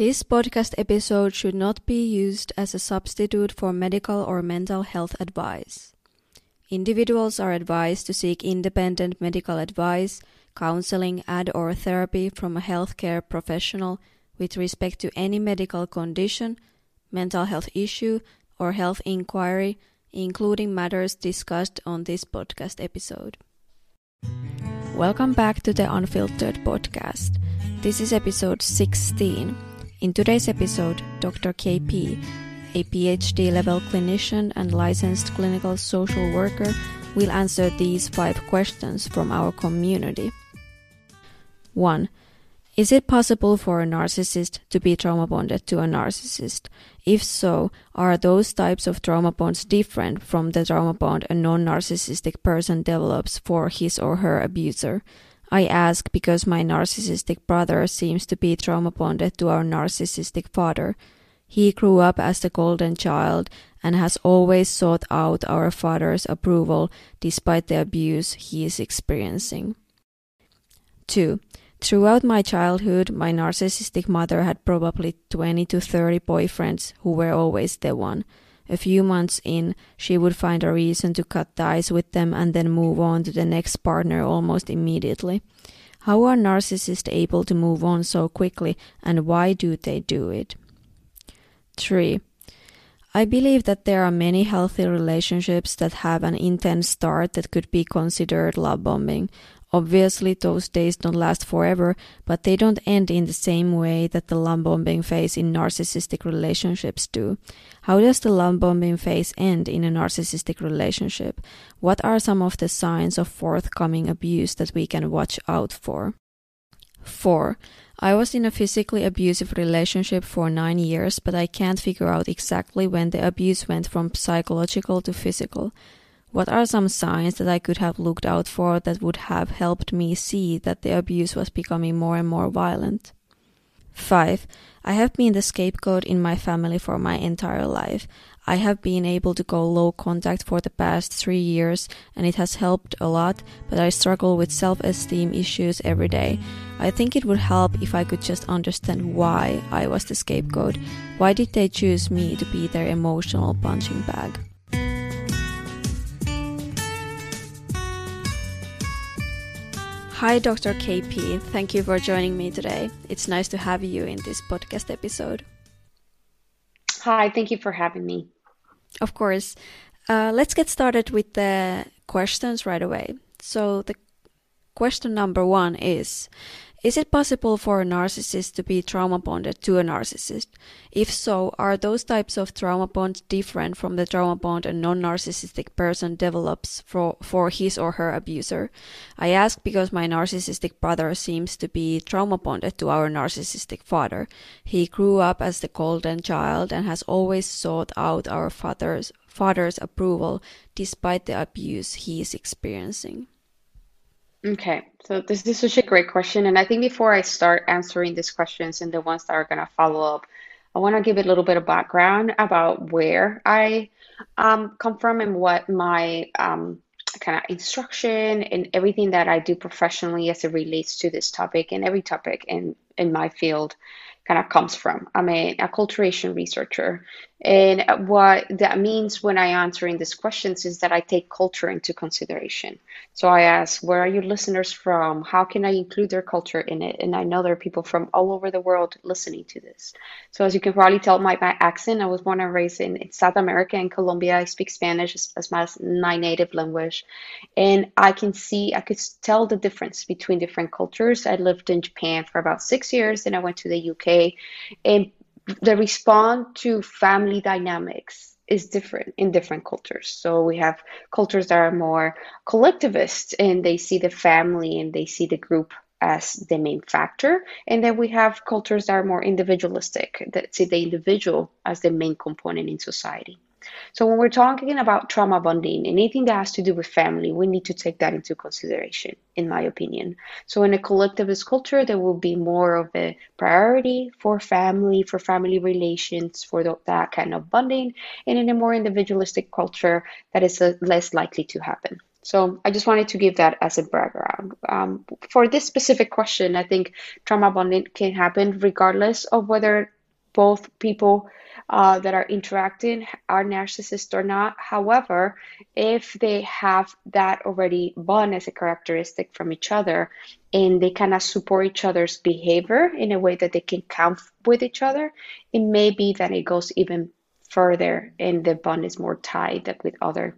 This podcast episode should not be used as a substitute for medical or mental health advice. Individuals are advised to seek independent medical advice, counseling, and or therapy from a healthcare professional with respect to any medical condition, mental health issue, or health inquiry, including matters discussed on this podcast episode. Welcome back to the Unfiltered podcast. This is episode 16 in today's episode, Dr. KP, a PhD level clinician and licensed clinical social worker, will answer these five questions from our community. 1. Is it possible for a narcissist to be trauma bonded to a narcissist? If so, are those types of trauma bonds different from the trauma bond a non narcissistic person develops for his or her abuser? I ask because my narcissistic brother seems to be trauma bonded to our narcissistic father. He grew up as the golden child and has always sought out our father's approval despite the abuse he is experiencing. 2. Throughout my childhood, my narcissistic mother had probably 20 to 30 boyfriends who were always the one. A few months in, she would find a reason to cut ties with them and then move on to the next partner almost immediately. How are narcissists able to move on so quickly and why do they do it? 3. I believe that there are many healthy relationships that have an intense start that could be considered love bombing, Obviously, those days don't last forever, but they don't end in the same way that the love bombing phase in narcissistic relationships do. How does the love bombing phase end in a narcissistic relationship? What are some of the signs of forthcoming abuse that we can watch out for? 4. I was in a physically abusive relationship for nine years, but I can't figure out exactly when the abuse went from psychological to physical. What are some signs that I could have looked out for that would have helped me see that the abuse was becoming more and more violent? 5. I have been the scapegoat in my family for my entire life. I have been able to go low contact for the past three years and it has helped a lot, but I struggle with self esteem issues every day. I think it would help if I could just understand why I was the scapegoat. Why did they choose me to be their emotional punching bag? Hi, Dr. KP. Thank you for joining me today. It's nice to have you in this podcast episode. Hi, thank you for having me. Of course. Uh, let's get started with the questions right away. So, the question number one is is it possible for a narcissist to be trauma bonded to a narcissist? If so, are those types of trauma bonds different from the trauma bond a non narcissistic person develops for, for his or her abuser? I ask because my narcissistic brother seems to be trauma bonded to our narcissistic father. He grew up as the golden child and has always sought out our father's, father's approval despite the abuse he is experiencing. Okay, so this, is such a great question. And I think before I start answering these questions and the ones that are going to follow up, I want to give a little bit of background about where I um, come from and what my um, kind of instruction and everything that I do professionally as it relates to this topic and every topic in, in my field kind of comes from. I'm an acculturation researcher. And what that means when I answering these questions is that I take culture into consideration. So I ask, where are your listeners from? How can I include their culture in it? And I know there are people from all over the world listening to this. So as you can probably tell by my accent, I was born and raised in, in South America and Colombia. I speak Spanish as, as my, my native language. And I can see, I could tell the difference between different cultures. I lived in Japan for about six years, and I went to the UK. And the response to family dynamics is different in different cultures. So we have cultures that are more collectivist and they see the family and they see the group as the main factor. And then we have cultures that are more individualistic, that see the individual as the main component in society. So when we're talking about trauma bonding, anything that has to do with family, we need to take that into consideration, in my opinion. So in a collectivist culture, there will be more of a priority for family, for family relations, for the, that kind of bonding. And in a more individualistic culture, that is uh, less likely to happen. So I just wanted to give that as a background. Um, for this specific question, I think trauma bonding can happen regardless of whether both people uh, that are interacting are narcissists or not. However, if they have that already bond as a characteristic from each other and they kind of support each other's behavior in a way that they can count with each other, it may be that it goes even further and the bond is more tied with others.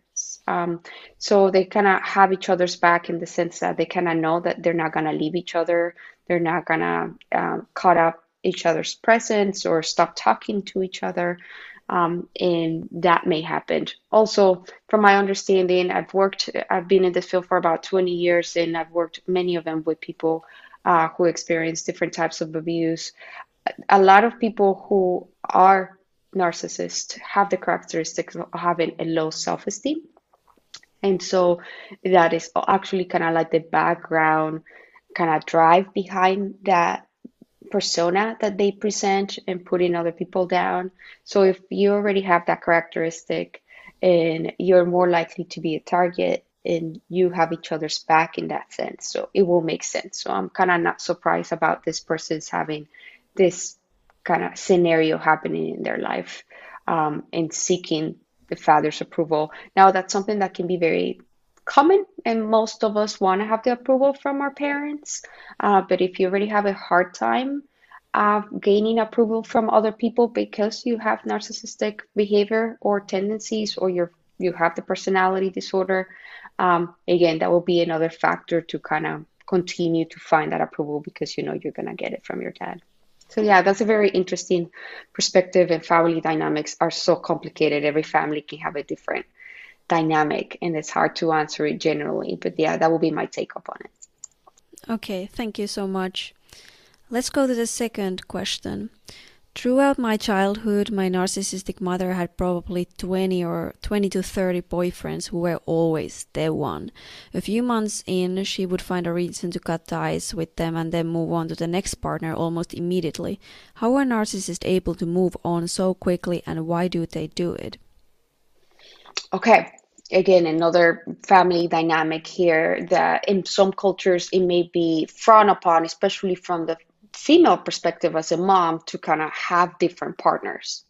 Um, so they kind of have each other's back in the sense that they kind of know that they're not going to leave each other. They're not going to um, cut up each other's presence or stop talking to each other. Um, and that may happen. Also, from my understanding, I've worked, I've been in this field for about 20 years, and I've worked many of them with people uh, who experience different types of abuse. A lot of people who are narcissists have the characteristics of having a low self esteem. And so that is actually kind of like the background kind of drive behind that persona that they present and putting other people down. So if you already have that characteristic and you're more likely to be a target and you have each other's back in that sense. So it will make sense. So I'm kind of not surprised about this person's having this kind of scenario happening in their life um, and seeking the father's approval. Now, that's something that can be very common, and most of us want to have the approval from our parents. Uh, but if you already have a hard time uh, gaining approval from other people because you have narcissistic behavior or tendencies, or you you have the personality disorder, um, again, that will be another factor to kind of continue to find that approval because you know you're gonna get it from your dad. So yeah, that's a very interesting perspective and family dynamics are so complicated. Every family can have a different dynamic and it's hard to answer it generally. But yeah, that will be my take up on it. Okay, thank you so much. Let's go to the second question. Throughout my childhood, my narcissistic mother had probably 20 or 20 to 30 boyfriends who were always the one. A few months in, she would find a reason to cut ties with them and then move on to the next partner almost immediately. How are narcissists able to move on so quickly and why do they do it? Okay, again another family dynamic here that in some cultures it may be frowned upon especially from the female perspective as a mom to kind of have different partners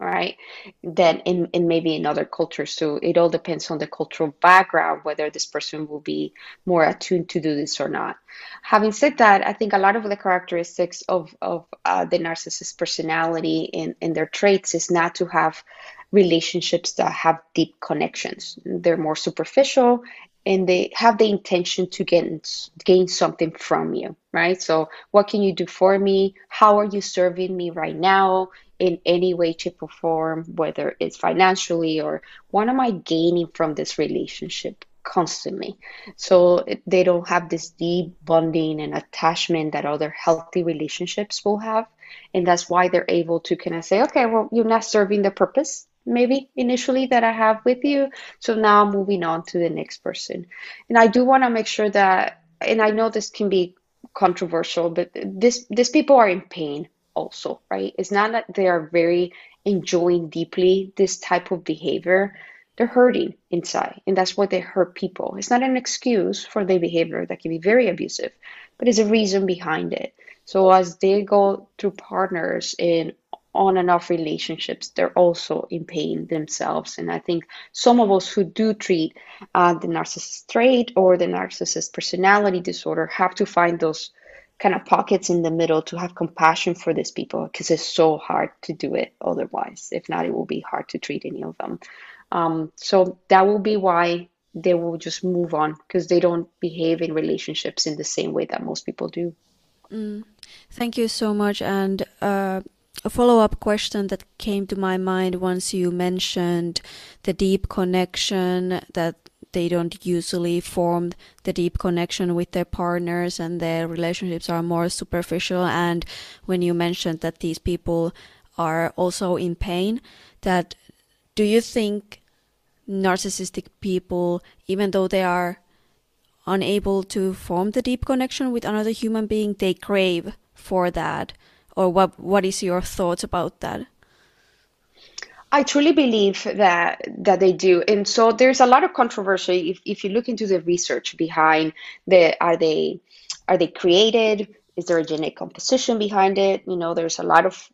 right then in, in maybe in other cultures. So it all depends on the cultural background whether this person will be more attuned to do this or not. Having said that i think a lot of the characteristics of, of uh, the narcissist personality in, in their traits is not to have relationships that have deep connections. They're more superficial and they have the intention to get gain something from you right? So what can you do for me? How are you serving me right now in any way shape or form whether it's financially or what am i gaining from this relationship constantly? So they don't have this deep bonding and attachment that other healthy relationships will have and that's why they're able to kind of say okay well you're not serving the purpose maybe initially that I have with you. So now I'm moving on to the next person. And I do want to make sure that, and I know this can be controversial, but this these people are in pain also, right? It's not that they are very enjoying deeply this type of behavior. They're hurting inside, and that's why they hurt people. It's not an excuse for their behavior that can be very abusive, but it's a reason behind it. So as they go through partners in on and off relationships, they're also in pain themselves. And I think some of us who do treat uh, the narcissist trait or the narcissist personality disorder have to find those kind of pockets in the middle to have compassion for these people because it's so hard to do it otherwise. If not, it will be hard to treat any of them. Um, so that will be why they will just move on because they don't behave in relationships in the same way that most people do. Mm. Thank you so much. And uh, a follow up question that came to my mind once you mentioned the deep connection that they don't usually form the deep connection with their partners and their relationships are more superficial and when you mentioned that these people are also in pain that do you think narcissistic people even though they are unable to form the deep connection with another human being they crave for that or what what is your thoughts about that I truly believe that that they do, and so there's a lot of controversy if, if you look into the research behind the are they are they created? Is there a genetic composition behind it? You know, there's a lot of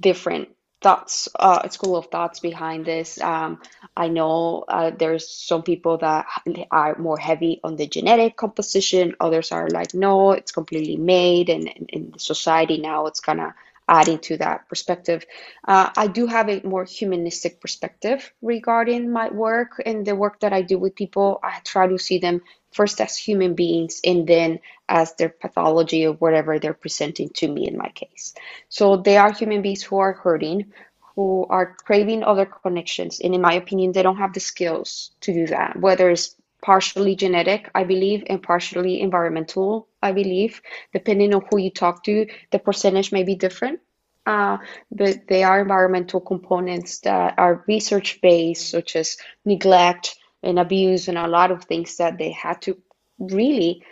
different thoughts, uh, school of thoughts behind this. Um, I know uh, there's some people that are more heavy on the genetic composition. Others are like, no, it's completely made, and in society now it's of adding to that perspective. Uh, I do have a more humanistic perspective regarding my work and the work that I do with people. I try to see them first as human beings and then as their pathology or whatever they're presenting to me in my case. So they are human beings who are hurting, who are craving other connections. And in my opinion, they don't have the skills to do that, whether it's partially genetic, I believe, and partially environmental, I believe. Depending on who you talk to, the percentage may be different. Uh, but they are environmental components that are research based, such as neglect and abuse, and a lot of things that they had to really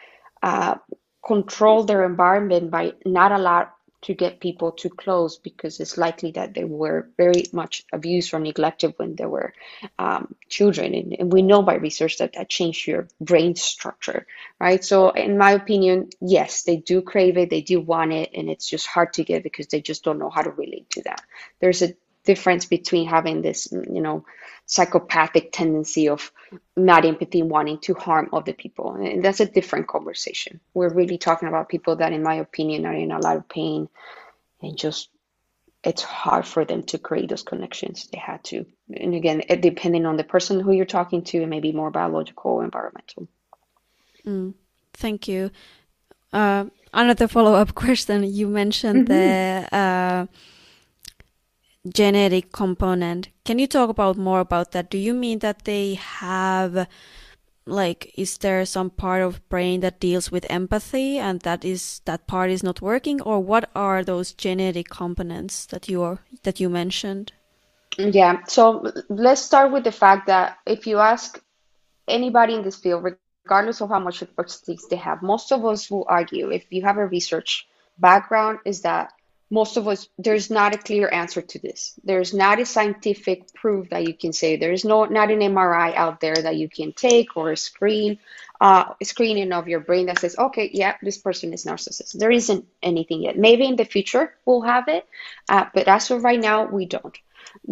uh, control their environment by not allow to get people too close because it's likely that they were very much abused or neglected when they were um, children. And, and, we know by research that that changed your brain structure, right? So, in my opinion, yes, they do crave it, they do want it, and it's just hard to get because they just don't know how to relate to that. There's a difference between having this, you know, psychopathic tendency of not empathy, wanting to harm other people. And that's a different conversation. We're really talking about people that, in my opinion, are in a lot of pain and just it's hard for them to create those connections. They had to. And again, depending on the person who you're talking to, it may be more biological environmental. Mm, thank you. Uh, another follow up question. You mentioned mm-hmm. the uh, genetic component. Can you talk about more about that? Do you mean that they have like is there some part of brain that deals with empathy and that is that part is not working or what are those genetic components that you are that you mentioned? Yeah, so let's start with the fact that if you ask anybody in this field regardless of how much expertise they have, most of us will argue if you have a research background is that most of us there's not a clear answer to this. There's not a scientific proof that you can say. There's no not an mri out there that you can take or a screen uh, screening of your brain that says okay yeah this person is narcissist. There isn't anything yet. Maybe in the future we'll have it uh, but as of right now we don't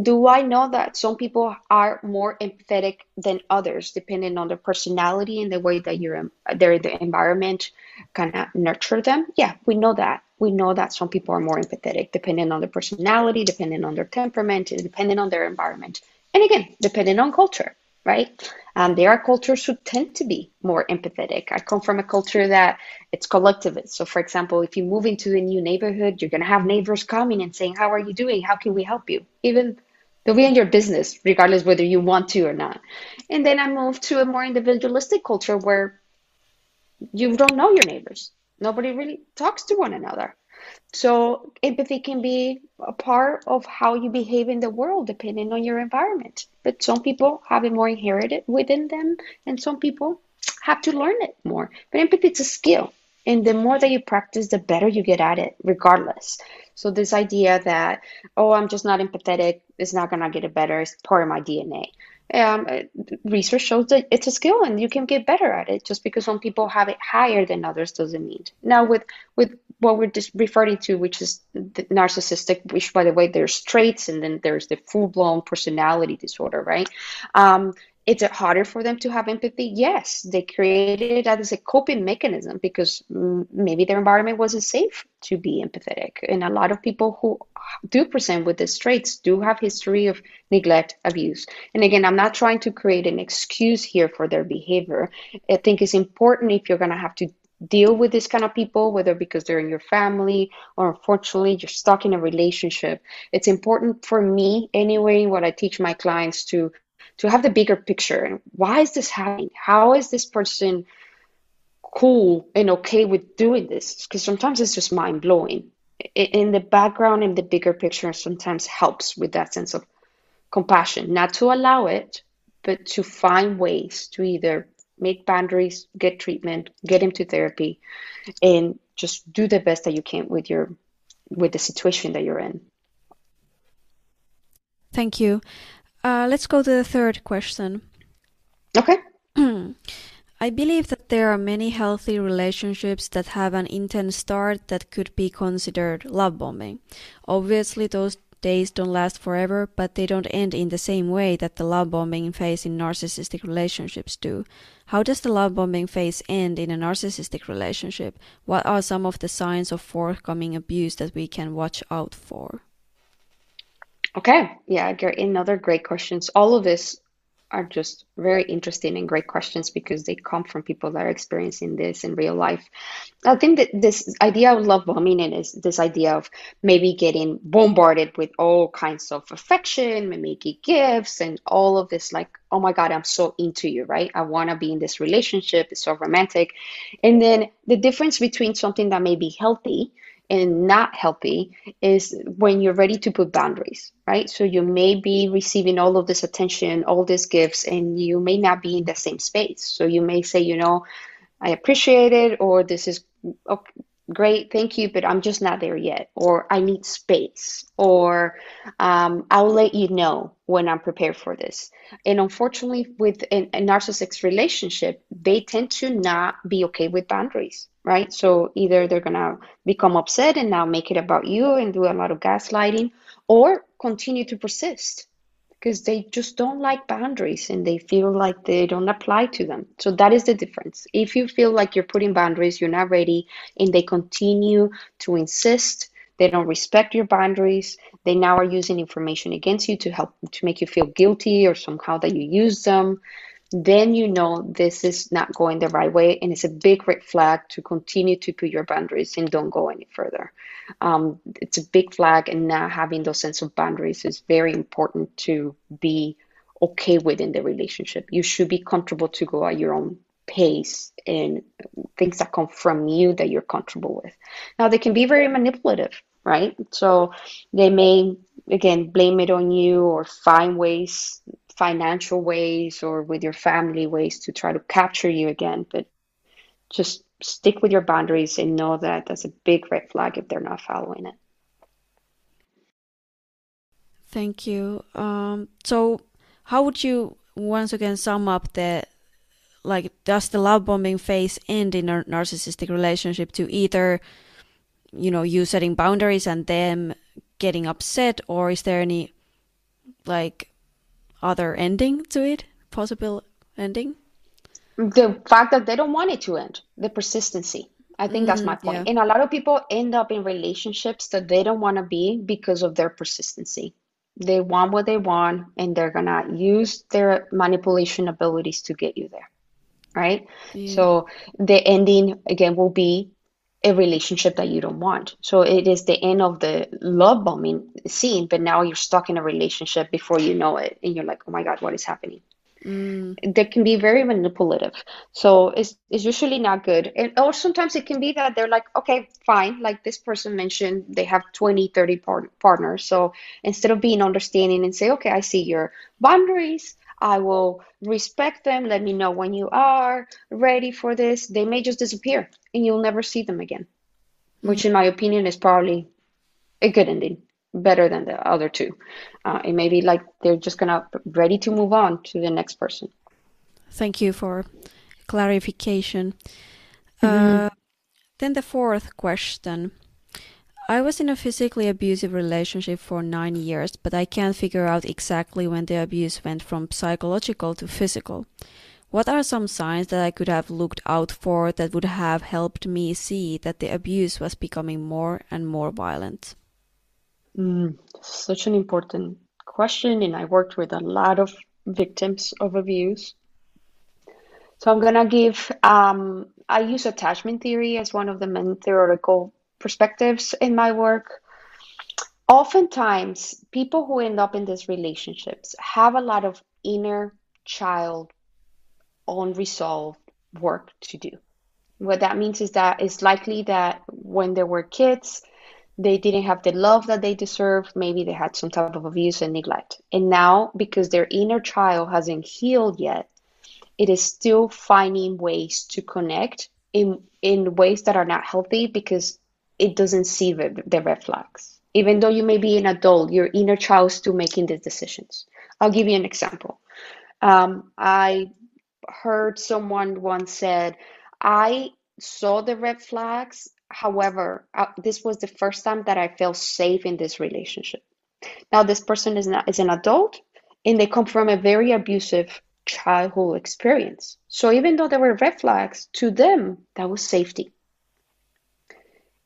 do I know that some people are more empathetic than others, depending on their personality and the way that you're, their the environment kind of nurture them? Yeah, we know that. We know that some people are more empathetic, depending on their personality, depending on their temperament, and depending on their environment. And again, depending on culture, right? Um, there are cultures who tend to be more empathetic. I come from a culture that it's collectivist. So, for example, if you move into a new neighborhood, you're going to have neighbors coming and saying, How are you doing? How can we help you? Even they'll be in your business, regardless whether you want to or not. And then I moved to a more individualistic culture where you don't know your neighbors. Nobody really talks to one another. So empathy can be a part of how you behave in the world depending on your environment. But some people have it more inherited within them, and some people have to learn it more. But empathy is a skill. And the more that you practice, the better you get at it, regardless. So this idea that, oh, I'm just not empathetic, is not gonna get it better, it's part of my DNA um, research shows that it's a skill and you can get better at it. Just because some people have it higher than others doesn't mean. Now, with with what we're just referring to, which is the narcissistic, which by the way, there's traits and then there's the full blown personality disorder, right? Um, it's harder for them to have empathy? Yes, they created it as a coping mechanism because maybe their environment wasn't safe to be empathetic. And a lot of people who do present with these traits do have history of neglect, abuse. And again, I'm not trying to create an excuse here for their behavior. I think it's important if you're going to have to deal with this kind of people, whether because they're in your family or unfortunately you're stuck in a relationship. It's important for me, anyway, what I teach my clients to to have the bigger picture and why is this happening? How is this person cool and okay with doing this? Because sometimes it's just mind blowing. In the background, in the bigger picture, sometimes helps with that sense of compassion, not to allow it, but to find ways to either make boundaries, get treatment, get into therapy, and just do the best that you can with your with the situation that you're in. Thank you. Uh, let's go to the third question. Okay. I believe that there are many healthy relationships that have an intense start that could be considered love bombing. Obviously, those days don't last forever, but they don't end in the same way that the love bombing phase in narcissistic relationships do. How does the love bombing phase end in a narcissistic relationship? What are some of the signs of forthcoming abuse that we can watch out for? Okay, yeah, another great questions. All of this are just very interesting and great questions because they come from people that are experiencing this in real life. I think that this idea of love bombing is this idea of maybe getting bombarded with all kinds of affection, maybe gifts, and all of this like, oh my God, I'm so into you, right? I want to be in this relationship. It's so romantic. And then the difference between something that may be healthy and not healthy is when you're ready to put boundaries, right? So you may be receiving all of this attention, all these gifts, and you may not be in the same space. So you may say, you know, I appreciate it, or this is okay, great, thank you, but I'm just not there yet, or I need space, or um, I'll let you know when I'm prepared for this. And unfortunately, with a, a narcissistic relationship, they tend to not be okay with boundaries, right? So either they're gonna become upset and now make it about you and do a lot of gaslighting, or continue to persist because they just don't like boundaries and they feel like they don't apply to them. So that is the difference. If you feel like you're putting boundaries, you're not ready, and they continue to insist, they don't respect your boundaries, they now are using information against you to help to make you feel guilty or somehow that you use them then you know this is not going the right way and it's a big red flag to continue to put your boundaries and don't go any further. Um, it's a big flag and not having those sense of boundaries is very important to be okay within the relationship. You should be comfortable to go at your own pace and things that come from you that you're comfortable with. Now they can be very manipulative right? So they may again blame it on you or find ways financial ways or with your family ways to try to capture you again. But just stick with your boundaries and know that that's a big red flag if they're not following it. Thank you. Um, so, how would you once again sum up the like does the love bombing phase end in a narcissistic relationship to either you know you setting boundaries and them getting upset or is there any like other ending to it, possible ending? The fact that they don't want it to end, the persistency. I think mm, that's my point. Yeah. And a lot of people end up in relationships that they don't want to be because of their persistency. They want what they want and they're going to use their manipulation abilities to get you there. Right? Yeah. So the ending again will be a relationship that you don't want. So it is the end of the love bombing scene, but now you're stuck in a relationship before you know it, and you're like, oh my god, what is happening? Mm. That can be very manipulative. So it's it's usually not good. And or sometimes it can be that they're like, okay, fine. Like this person mentioned, they have 20, 30 par- partners. So instead of being understanding and say, okay, I see your boundaries, I will respect them. Let me know when you are ready for this. They may just disappear and you'll never see them again, which, in my opinion, is probably a good ending, better than the other two. Uh, it may be like they're just gonna ready to move on to the next person. Thank you for clarification. Mm-hmm. Uh, then the fourth question I was in a physically abusive relationship for nine years, but I can't figure out exactly when the abuse went from psychological to physical. What are some signs that I could have looked out for that would have helped me see that the abuse was becoming more and more violent? Mm, such an important question, and I worked with a lot of victims of abuse. So I'm gonna give. Um, I use attachment theory as one of the main theoretical perspectives in my work. Oftentimes, people who end up in these relationships have a lot of inner child unresolved work to do. What that means is that it's likely that when they were kids, they didn't have the love that they deserved. Maybe they had some type of abuse and neglect. And now, because their inner child hasn't healed yet, it is still finding ways to connect in in ways that are not healthy because it doesn't see the, the red flags. Even though you may be an adult, your inner child is still making these decisions. I'll give you an example. Um, I heard someone once said, I saw the red flags. However, uh, this was the first time that I felt safe in this relationship. Now, this person is not is an adult, and they come from a very abusive childhood experience. So even though there were red flags, to them that was safety.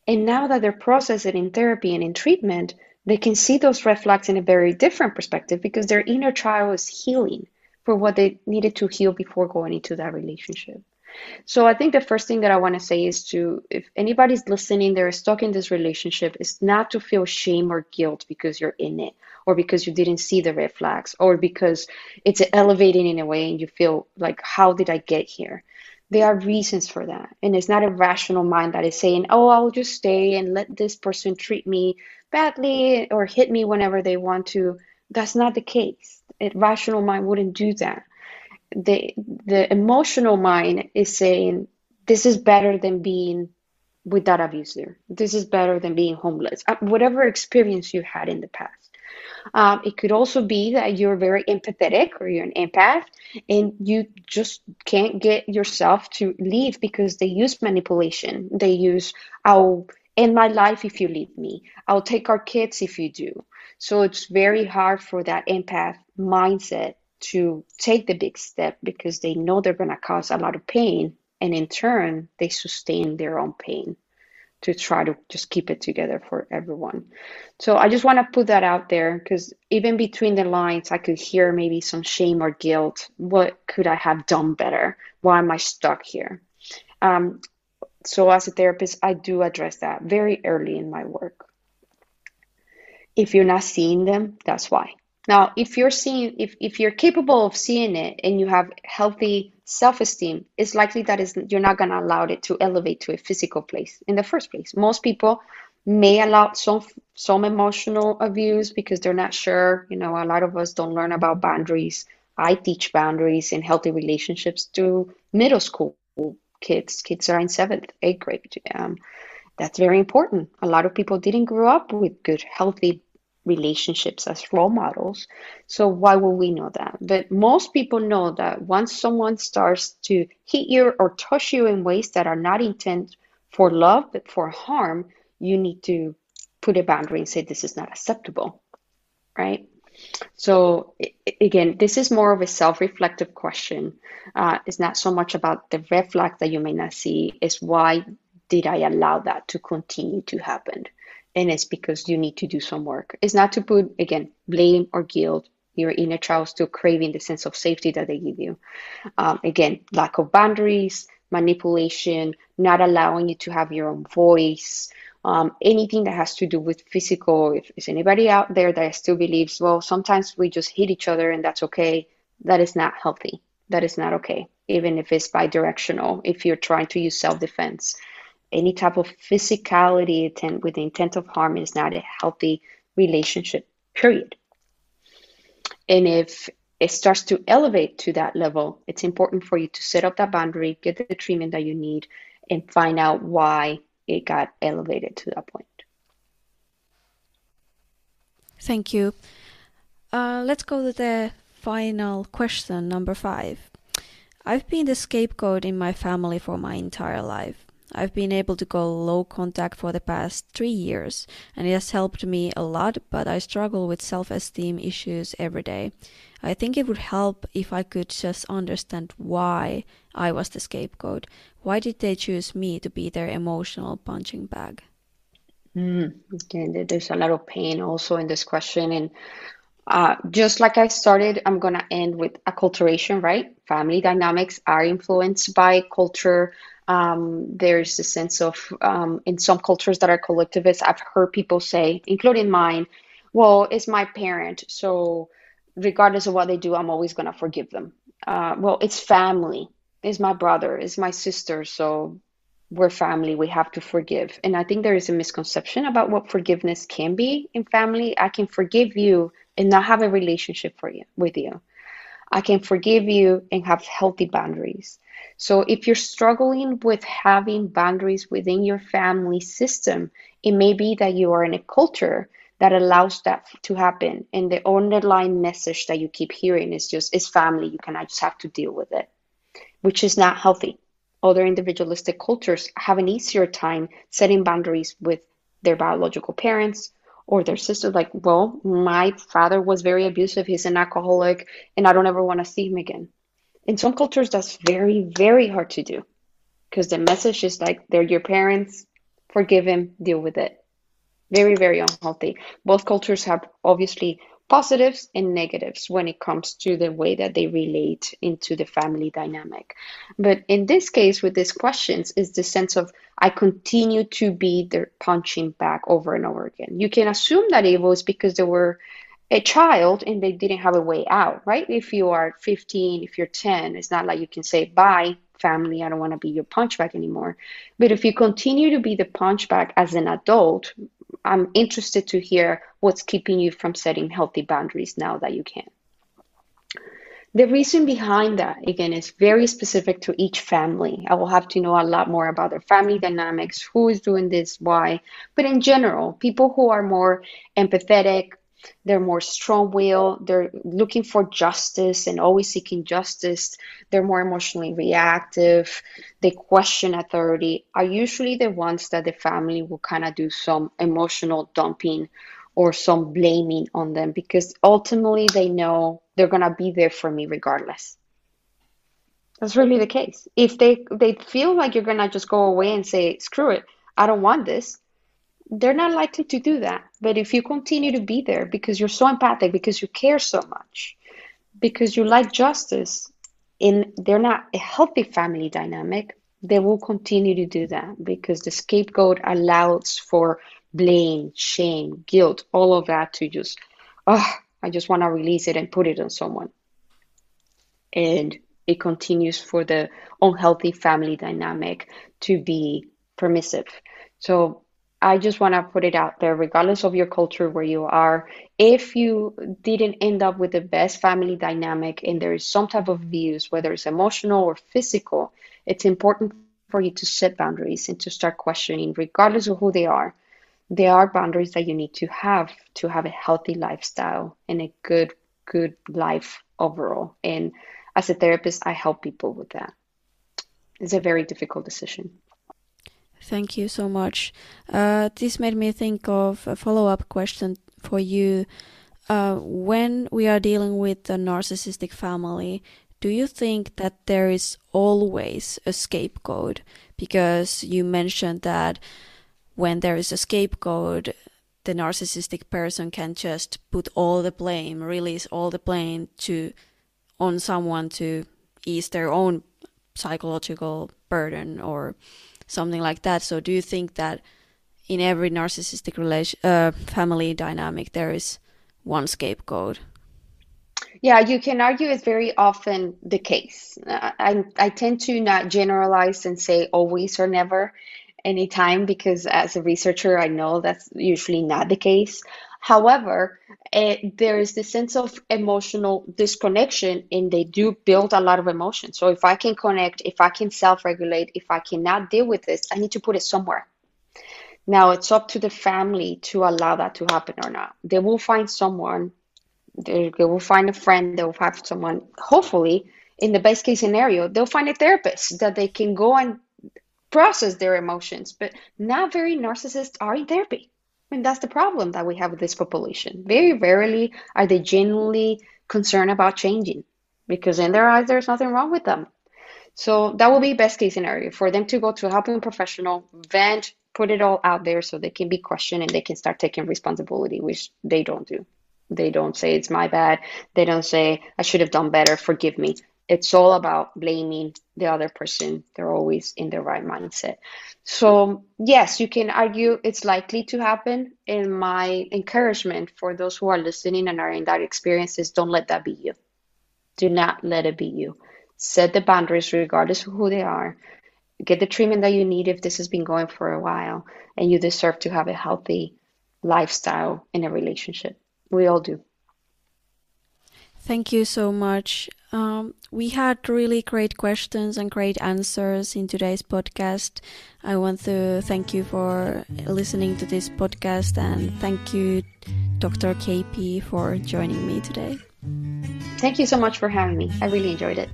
And now that they're processing in therapy and in treatment, they can see those red flags in a very different perspective because their inner child is healing for what they needed to heal before going into that relationship. So I think the first thing that I want to say is to if anybody's listening, they're stuck in this relationship, is not to feel shame or guilt because you're in it, or because you didn't see the red flags, or because it's elevating in a way and you feel like, how did I get here? There are reasons for that. And it's not a rational mind that is saying, oh, I'll just stay and let this person treat me badly or hit me whenever they want to. That's not the case. A rational mind wouldn't do that the the emotional mind is saying this is better than being with that abuser. This is better than being homeless. Uh, whatever experience you had in the past. Um, it could also be that you're very empathetic or you're an empath and you just can't get yourself to leave because they use manipulation. They use, I'll end my life if you leave me. I'll take our kids if you do. So it's very hard for that empath mindset to take the big step because they know they're going to cause a lot of pain. And in turn, they sustain their own pain to try to just keep it together for everyone. So I just want to put that out there because even between the lines, I could hear maybe some shame or guilt. What could I have done better? Why am I stuck here? Um, so as a therapist, I do address that very early in my work. If you're not seeing them, that's why. Now, if you're seeing, if, if you're capable of seeing it and you have healthy self-esteem, it's likely that is you're not going to allow it to elevate to a physical place in the first place. Most people may allow some some emotional abuse because they're not sure. You know, a lot of us don't learn about boundaries. I teach boundaries in healthy relationships to middle school kids. Kids are in seventh, eighth grade. Um, that's very important. A lot of people didn't grow up with good, healthy relationships as role models. So why would we know that? But most people know that once someone starts to hit you or touch you in ways that are not intent for love but for harm, you need to put a boundary and say this is not acceptable, right? So again, this is more of a self-reflective question. Uh, it's not so much about the red flag that you may not see. It's why did I allow that to continue to happen? And it's because you need to do some work. It's not to put, again, blame or guilt. Your inner child still craving the sense of safety that they give you. Um, again, lack of boundaries, manipulation, not allowing you to have your own voice, um, anything that has to do with physical. If there's anybody out there that still believes, well, sometimes we just hit each other and that's okay, that is not healthy. That is not okay, even if it's bi directional, if you're trying to use self defense any type of physicality intent with the intent of harm is not a healthy relationship, period. And if it starts to elevate to that level, it's important for you to set up that boundary, get the treatment that you need, and find out why it got elevated to that point. Thank you. Uh, let's go to the final question, number five. I've been the scapegoat in my family for my entire life. I've been able to go low contact for the past three years, and it has helped me a lot, but I struggle with self esteem issues every day. I think it would help if I could just understand why I was the scapegoat. Why did they choose me to be their emotional punching bag? Mm, okay, there's a lot of pain also in this question. And uh, just like I started, I'm going to end with acculturation, right? Family dynamics are influenced by culture, um, there's a sense of, um, in some cultures that are collectivist, I've heard people say, including mine, well, it's my parent. So regardless of what they do, I'm always going to forgive them. Uh, well, it's family. It's my brother. It's my sister. So we're family. We have to forgive. And I think there is a misconception about what forgiveness can be in family. I can forgive you and not have a relationship for you with you. I can forgive you and have healthy boundaries. So if you're struggling with having boundaries within your family system, it may be that you are in a culture that allows that to happen. And the underlying message that you keep hearing is just, it's family. You cannot just have to deal with it, which is not healthy. Other individualistic cultures have an easier time setting boundaries with their biological parents or their sister. Like, well, my father was very abusive. He's an alcoholic, and I don't ever want to see him again. In some cultures, that's very, very hard to do because the message is like, they're your parents, forgive him, deal with it very, very unhealthy. Both cultures have obviously positives and negatives when it comes to the way that they relate into the family dynamic. But in this case, with these questions, is the sense of I continue to be the punching back over and over again. You can assume that it was because they were a child and they didn't have a way out, right? If you are 15, if you're 10, it's not like you can say, bye, family, I don't want to be your punchback anymore. But if you continue to be the punchback as an adult, I'm interested to hear what's keeping you from setting healthy boundaries now that you can. The reason behind that, again, is very specific to each family. I will have to know a lot more about their family dynamics, who is doing this, why. But in general, people who are more empathetic, they're more strong willed, they're looking for justice and always seeking justice, they're more emotionally reactive, they question authority, are usually the ones that the family will kind of do some emotional dumping or some blaming on them because ultimately they know they're going to be there for me regardless. That's really the case. If they they feel like you're going to just go away and say, "Screw it. I don't want this." They're not likely to do that. But if you continue to be there because you're so empathic, because you care so much, because you like justice, in they're not a healthy family dynamic, they will continue to do that because the scapegoat allows for blame, shame, guilt, all of that to just, oh, I just want to release it and put it on someone. And it continues for the unhealthy family dynamic to be permissive. So I just want to put it out there, regardless of your culture where you are, if you didn't end up with the best family dynamic and there is some type of abuse, whether it's emotional or physical, it's important for you to set boundaries and to start questioning, regardless of who they are. There are boundaries that you need to have to have a healthy lifestyle and a good, good life overall. And as a therapist, I help people with that. It's a very difficult decision. Thank you so much. Uh, this made me think of a follow up question for you. Uh, when we are dealing with a narcissistic family, do you think that there is always a scapegoat? Because you mentioned that when there is a scapegoat, the narcissistic person can just put all the blame, release all the blame to on someone to ease their own psychological burden or something like that. So do you think that in every narcissistic relation uh, family dynamic there is one scapegoat? Yeah, you can argue it's very often the case. I I tend to not generalize and say always or never anytime because as a researcher I know that's usually not the case. However, it, there is this sense of emotional disconnection, and they do build a lot of emotion. So if I can connect, if I can self-regulate, if I cannot deal with this, I need to put it somewhere. Now it's up to the family to allow that to happen or not. They will find someone. They, they will find a friend. They will have someone. Hopefully, in the best case scenario, they'll find a therapist that they can go and process their emotions. But not very narcissists are in therapy and that's the problem that we have with this population. Very rarely are they genuinely concerned about changing because in their eyes, there's nothing wrong with them. So that will be best case scenario for them to go to a helping professional, vent, put it all out there so they can be questioned and they can start taking responsibility, which they don't do. They don't say it's my bad. They don't say I should have done better. Forgive me it's all about blaming the other person. They're always in the right mindset. So, yes, you can argue it's likely to happen. And my encouragement for those who are listening and are in that experience is don't let that be you. Do not let it be you. Set the boundaries regardless of who they are. Get the treatment that you need if this has been going for a while. And you deserve to have a healthy lifestyle in a relationship. We all do. Thank you so much. Um, we had really great questions and great answers in today's podcast. I want to thank you for listening to this podcast and thank you, Dr. KP, for joining me today. Thank you so much for having me. I really enjoyed it.